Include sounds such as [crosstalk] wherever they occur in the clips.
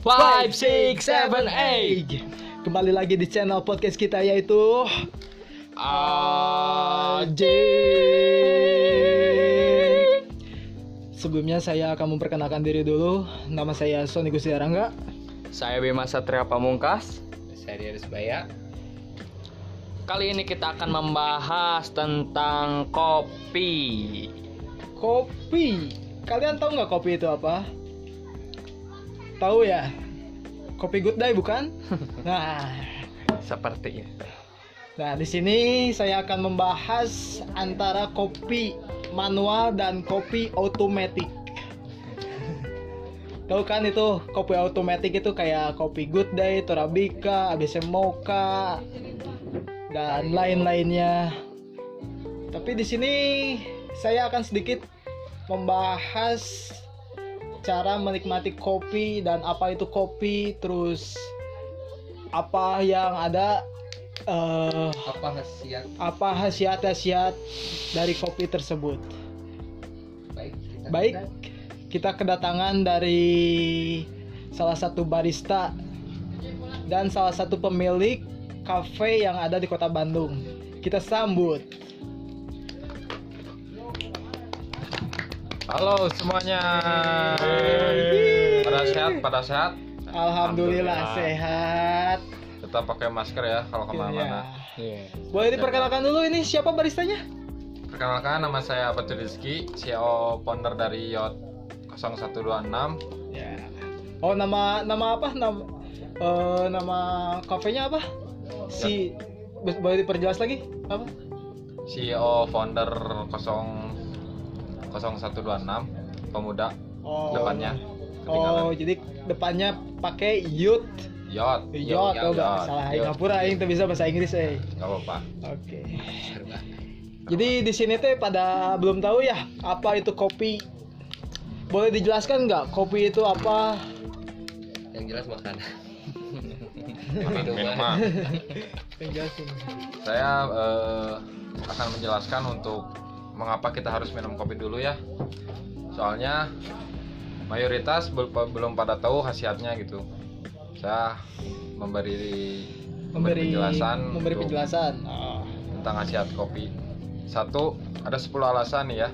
Five, six, seven, eight. Kembali lagi di channel podcast kita yaitu Ajik. Sebelumnya saya akan memperkenalkan diri dulu. Nama saya Sony Gusti Arangga. Saya Bima Satria Pamungkas. Saya Diaris Baya. Kali ini kita akan membahas tentang kopi. Kopi. Kalian tahu nggak kopi itu apa? Tahu ya? Kopi good day bukan? [laughs] Nah, Seperti itu. Nah, di sini saya akan membahas antara kopi manual dan kopi otomatis. [laughs] Tahu kan itu kopi otomatis itu kayak kopi Good Day, Torabika, ABC Mocha dan lain-lainnya. Tapi di sini saya akan sedikit membahas cara menikmati kopi dan apa itu kopi, terus apa yang ada eh Apa khasiat apa khasiat-khasiat dari kopi tersebut. baik? Kita Baik, kita kedatangan dari salah satu barista dan salah satu pemilik kafe yang ada di kota Bandung. Kita sambut. Halo semuanya. Pada sehat, pada sehat. Alhamdulillah, Alhamdulillah. sehat. Tetap pakai masker ya kalau ke mana-mana. Iya. Boleh diperkenalkan dulu ini siapa baristanya? Perkenalkan nama saya Betul Rizky, CEO founder dari Yacht 0126. Ya. Oh nama nama apa? Nama eh, nama kafenya apa? Si bo- boleh diperjelas lagi? Apa? CEO founder 0 0126 pemuda Oh. depannya. Oh, Ketinggalan. jadi depannya pakai. Yacht. Yacht, oh, nggak Yacht. salah. Yacht. Ngapura aing tuh bisa bahasa Inggris eh. Nggak apa-apa. Oke. Jadi di sini teh pada belum tahu ya apa itu kopi. Boleh dijelaskan nggak kopi itu apa? Yang jelas makanan. Minuman. Saya eh, akan menjelaskan untuk mengapa kita harus minum kopi dulu ya. Soalnya mayoritas bel- belum pada tahu khasiatnya gitu. Saya memberi Memberi penjelasan memberi untuk- penjelasan. Oh. tentang khasiat kopi. Satu, ada 10 alasan ya.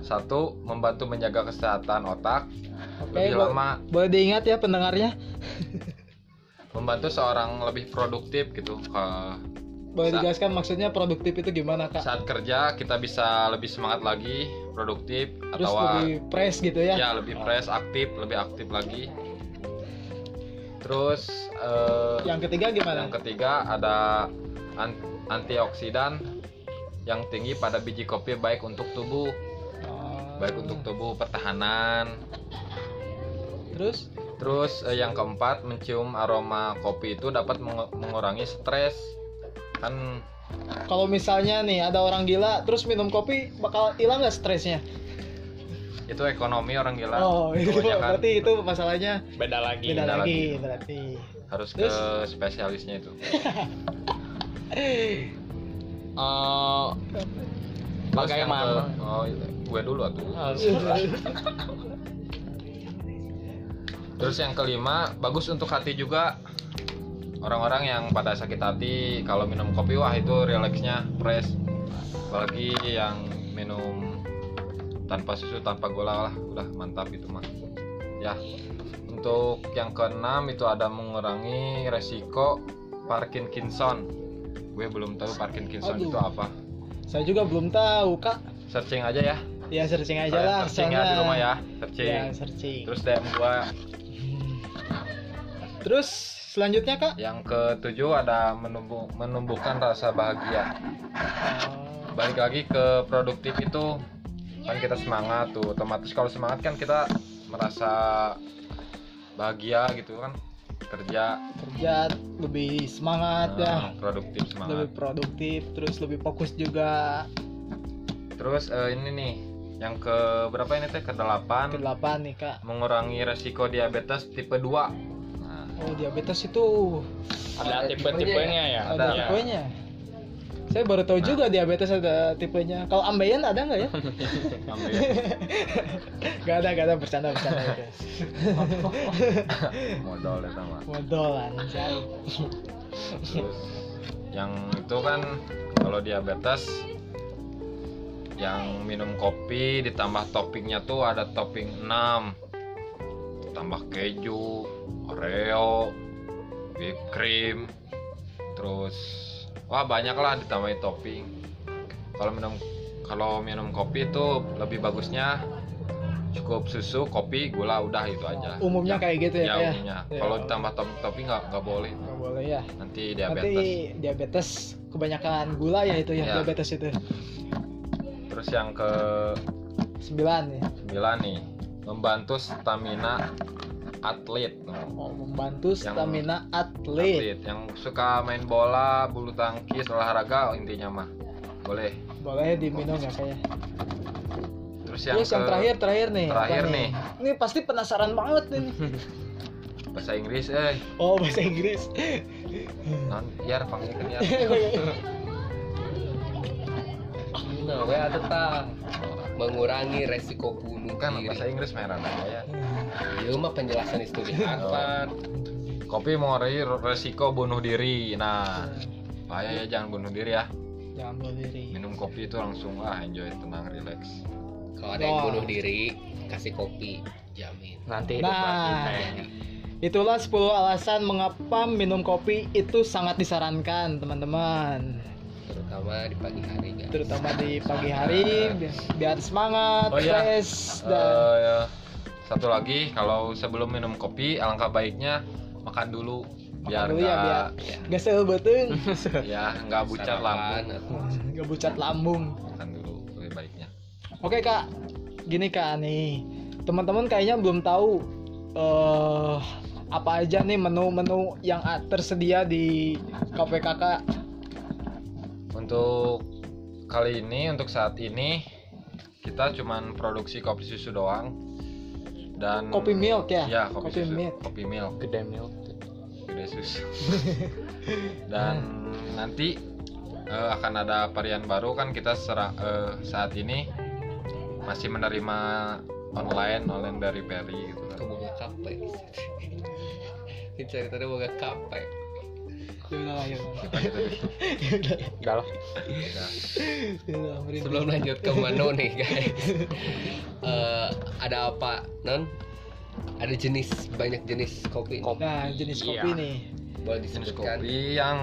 Satu, membantu menjaga kesehatan otak. Oke, Lebih bo- lama boleh diingat ya pendengarnya. [laughs] membantu seorang lebih produktif gitu. Ke- Boleh dijelaskan maksudnya produktif itu gimana kak? saat kerja kita bisa lebih semangat lagi, produktif Terus atau lebih fresh gitu ya? ya lebih fresh, aktif, lebih aktif lagi. Terus eh, Yang ketiga gimana? yang ketiga ada an- antioksidan yang tinggi pada biji kopi baik untuk tubuh, Oh. baik untuk tubuh pertahanan. Terus? Terus eh, yang keempat mencium aroma kopi itu dapat mengu- mengurangi stres. Kan Kalau misalnya nih ada orang gila terus minum kopi bakal hilang nggak stresnya? itu ekonomi orang gila. Oh, itu Kebanyakan berarti itu masalahnya Beda lagi. beda beda lagi lagi. berarti. harus ke Terus? spesialisnya itu. [laughs] Eh, yang bagaimana? ke- oh, gue dulu atuh. Terus yang kelima, bagus untuk hati juga. Orang-orang yang pada sakit hati kalau minum kopi wah itu rileksnya fresh. Apalagi yang minum tanpa susu, tanpa gula lah, udah mantap itu mah. Ya. Untuk yang keenam itu ada mengurangi resiko Parkinson. Gue belum tahu Parkinson Aduh. itu apa. Saya juga belum tahu kak. Searching aja ya. Ya searching aja Kalian lah. searching ya di rumah ya, searching. Ya searching. Terus DM gua Terus selanjutnya kak? yang ketujuh ada menumbuh, menumbuhkan rasa bahagia. Oh, Balik lagi ke produktif itu kan kita semangat tuh, otomatis kalau semangat kan kita merasa bahagia gitu kan kerja kerja lebih semangat ya, eh, produktif lebih semangat. produktif, terus lebih fokus juga. Terus eh, ini nih yang ke berapa ini teh ke delapan Ke delapan nih kak. mengurangi resiko diabetes tipe 2 Nah, Oh diabetes itu Ada tipe-tipenya ya. ada Ada. tipenya. Saya baru tahu juga diabetes ada tipenya. Kalau ambeien ada nggak ya? [laughs] [laughs] Gak ada, gak ada bercanda bercanda itu. [laughs] modal mah Modolan, saya. terus yang itu kan kalau diabetes yang minum kopi ditambah toppingnya tuh ada topping 6 tambah keju oreo whipped cream terus wah banyak lah ditambahin topping kalau minum kalau minum kopi itu lebih bagusnya cukup susu kopi gula udah itu aja Umumnya kayak gitu ya, ya ya? umumnya Ya. kalau ditambah topping topping nggak nggak boleh Nggak boleh ya. nanti Nanti diabetes diabetes kebanyakan gula ya itu ya, Ya. diabetes itu. terus yang ke Sembilan ya. 9 nih membantu stamina atlet Oh, membantu Yang- stamina atlet. atlet yang suka main bola bulu tangkis olahraga intinya mah boleh Boleh diminum ya kayak. terus yang, Terus yang ke terakhir terakhir nih. terakhir nih. Ini pasti penasaran banget ini. [laughs] bahasa Inggris eh Oh, bahasa Inggris. non biar panggilkan ya Nah, ada tah mengurangi resiko bunuh kan diri. bahasa Inggris merah ya Iya mah penjelasan itu apa? kopi mengurangi resiko bunuh diri nah bahaya ya jangan bunuh diri ya Jangan bunuh diri. minum kopi itu langsung ah enjoy tenang relax Kalau ada yang bunuh diri, kasih kopi, jamin. Nanti Nah, teh. itulah 10 alasan mengapa minum kopi itu sangat disarankan, teman-teman. Terutama di pagi hari guys. Terutama di [laughs] pagi hari bi- biar semangat, Oh iya. fresh dan Eh, ya. satu lagi kalau sebelum minum kopi alangkah baiknya makan dulu biar dulu ya, nggak Ya. gak sebetulnya [laughs] ya nggak bucat lambung atau- [laughs] gak bucat lambung. makan dulu lebih baiknya Oke kak, gini kak nih, teman-teman kayaknya belum tahu eh apa aja nih menu-menu yang tersedia di kafe kakak. Untuk kali ini untuk saat ini kita cuman produksi kopi susu doang dan Kopi milk ya? ya kopi, Kopi susu milk. kopi milk Gede milk. gede susu [laughs] dan nanti eh, akan ada varian baru kan kita sera- eh, saat ini masih menerima online online dari Peri gitu kan Aku boga kape. Ini cerita dia boga kape. Ya udah lah, ya udah. Udah lah. Sebelum lanjut ke menu nih guys. Eh, ada apa non? Ada jenis banyak jenis kopi. Kopi. Nah, jenis Iya. kopi nih. Boleh jenis disebutkan. kopi yang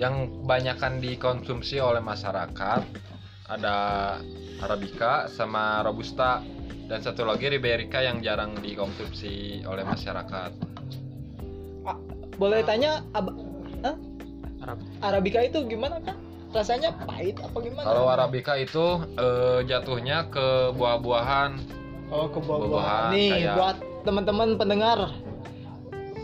yang kebanyakan dikonsumsi oleh masyarakat ada arabica sama robusta dan satu lagi riberica yang jarang dikonsumsi oleh masyarakat Boleh tanya ab- Hah? Arab- Arabica itu gimana kan? Rasanya pahit apa gimana? kalau arabica itu eh, jatuhnya ke buah-buahan Oh, ke buah-buahan. Nih, kayak- buat teman-teman pendengar.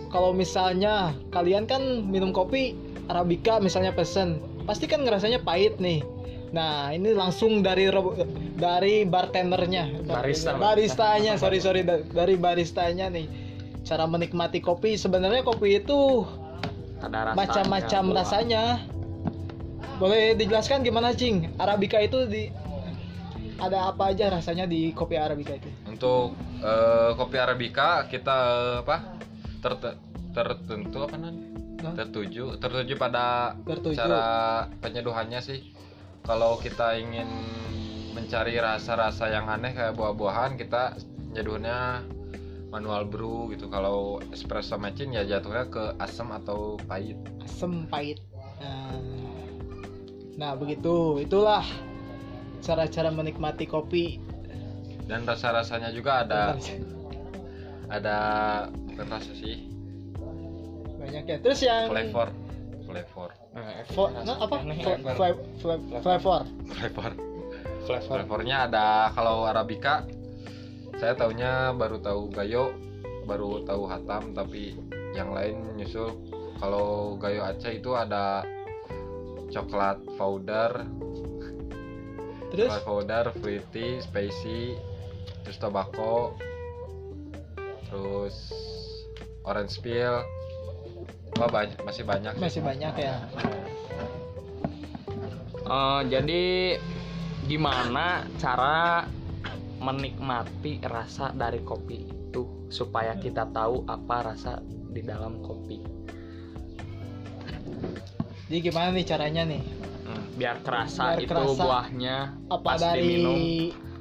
Kalau misalnya kalian kan minum kopi Arabica misalnya pesen, pasti kan ngerasanya pahit nih. Nah, ini langsung dari dari bartendernya, Barista. baristanya, sorry sorry da- dari baristanya nih. Cara menikmati kopi sebenarnya kopi itu macam-macam rasanya. Boleh dijelaskan gimana, Cing? Arabica itu di ada apa aja rasanya di kopi Arabica itu? untuk eh, kopi arabica kita eh, apa ter- tertentu apa namanya tertuju tertuju pada Tertuju. cara penyeduhannya sih kalau kita ingin mencari rasa-rasa yang aneh kayak buah-buahan kita nyeduhnya manual brew gitu. Kalau espresso machine ya jatuhnya ke asam atau pahit. Asem pahit. Nah, nah begitu. Itulah cara-cara menikmati kopi. Dan rasa-rasanya juga ada ada bukan rasa sih. Banyak ya. Terus yang flavor. Flavor. Nah, apa? Fla- flavor. fla- fla- flavor. Flavor. Flavor. flavornya ada kalau arabica saya taunya baru tahu gayo baru tahu hatam tapi yang lain nyusul. Kalau gayo Aceh itu ada coklat powder terus? coklat powder fruity spicy terus tobacco terus orange peel. Wah, banyak masih banyak sih. masih banyak ya? Eh, jadi gimana cara menikmati rasa dari kopi itu supaya kita tahu apa rasa di dalam kopi Jadi gimana nih caranya nih? Hmm, biar kerasa Biar itu kerasa. buahnya Apa pas dari diminum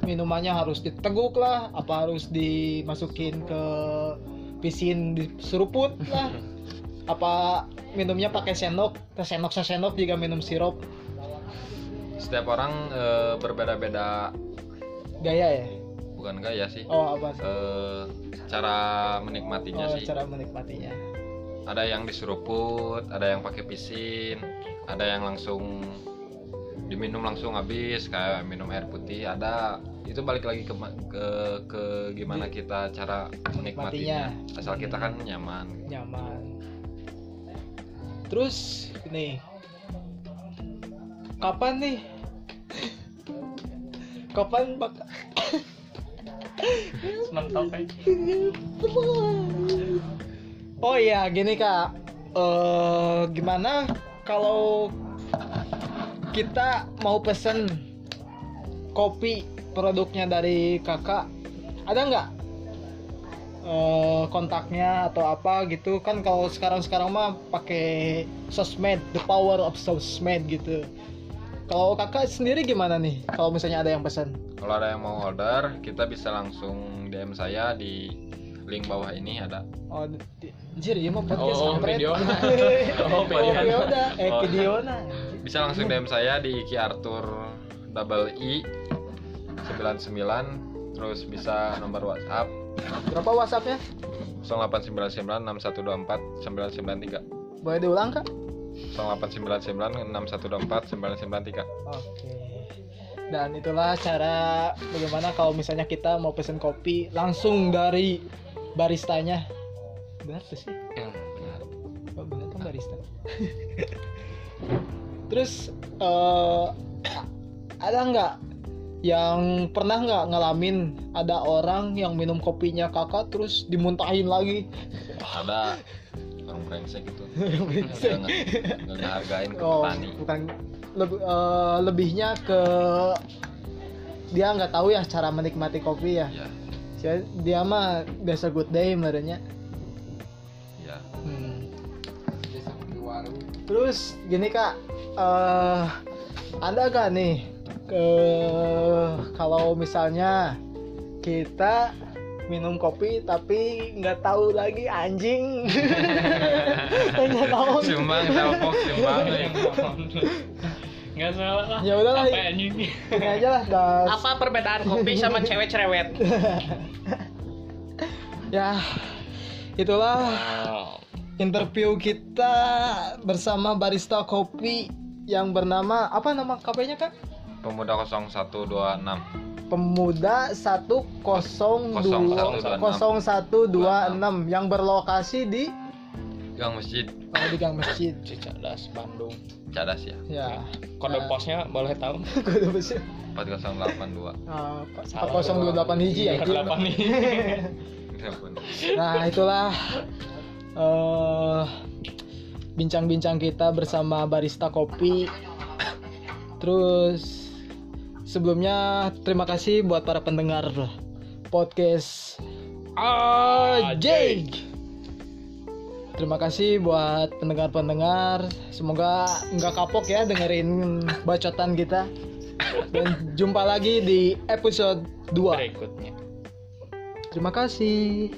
minumannya harus diteguk lah, apa harus dimasukin ke pisin diseruput lah. apa minumnya pakai sendok, ke sendok sendok juga minum sirup Setiap orang eh, berbeda-beda gaya ya? bukan gaya sih. Oh apa? Eh, cara menikmatinya Oh, sih. cara menikmatinya. Ada yang diseruput, ada yang pakai pisin, ada yang langsung diminum langsung habis kayak minum air putih ada itu balik lagi ke ke, ke gimana kita cara menikmatinya asal kita kan nyaman nyaman terus nih kapan nih kapan bak mentok oh iya gini kak. Eh gimana kalau kita mau pesen kopi produknya dari kakak? Ada nggak? Eh, kontaknya atau apa gitu? Kan kalau sekarang sekarang mah pakai sosmed the power of sosmed gitu kalau kakak sendiri gimana nih? Kalau misalnya ada yang pesan? Kalau ada yang mau order kita bisa langsung DM saya di link bawah ini ada. Oh di, anjir iya mah podcast Oh, video. [laughs] oh Oh, video. video dah. Eh Oh. video bisa langsung DM saya di Ki Arthur double I 99 terus bisa nomor WhatsApp. Berapa whatsappnya? 0899 6124 993 boleh diulang kak 0899 6124 993 Oke. Dan itulah cara bagaimana kalau misalnya kita mau pesen kopi langsung dari baristanya. Benar tuh sih? Ya, benar. Oh, benar kan barista. [laughs] Terus eh ada nggak yang pernah nggak ngalamin ada orang yang minum kopinya kakak terus dimuntahin lagi? ada orang brengsek gitu [laughs] Brengsek. Nggak nge- nggak ngehargain ke Oh, petani bukan lebih eh, lebihnya ke dia nggak tahu ya cara menikmati kopi ya. ya Dia, dia mah biasa good day merenya. ya Hmm. Terus gini kak, eh ada gak nih ke kalau misalnya kita minum kopi tapi nggak tahu lagi anjing. [laughs] Nggak tahu sumbang telpok sumbang [laughs] nggak salah lah. Ya udahlah. apa anjing? Ini aja lah das apa perbedaan kopi sama [laughs] cewek cerewet ya itulah Oh, interview kita bersama barista kopi yang bernama apa nama KP-nya kak? Pemuda 0126 Pemuda 102 yang berlokasi di gang masjid oh, di Gang Masjid. [laughs] Cicadas Bandung cadas ya Ya. kode Nah. posnya boleh tahu [laughs] Kode besar. 4082 Uh, Salah. 4028 hiji ya. 48 nih [laughs] Ya. Nah, itulah eh bincang-bincang kita bersama barista kopi. Terus sebelumnya terima kasih buat para pendengar podcast AJ. Terima kasih buat pendengar-pendengar. Semoga nggak kapok ya dengerin bacotan kita. Dan jumpa lagi di episode 2. berikutnya Terima kasih.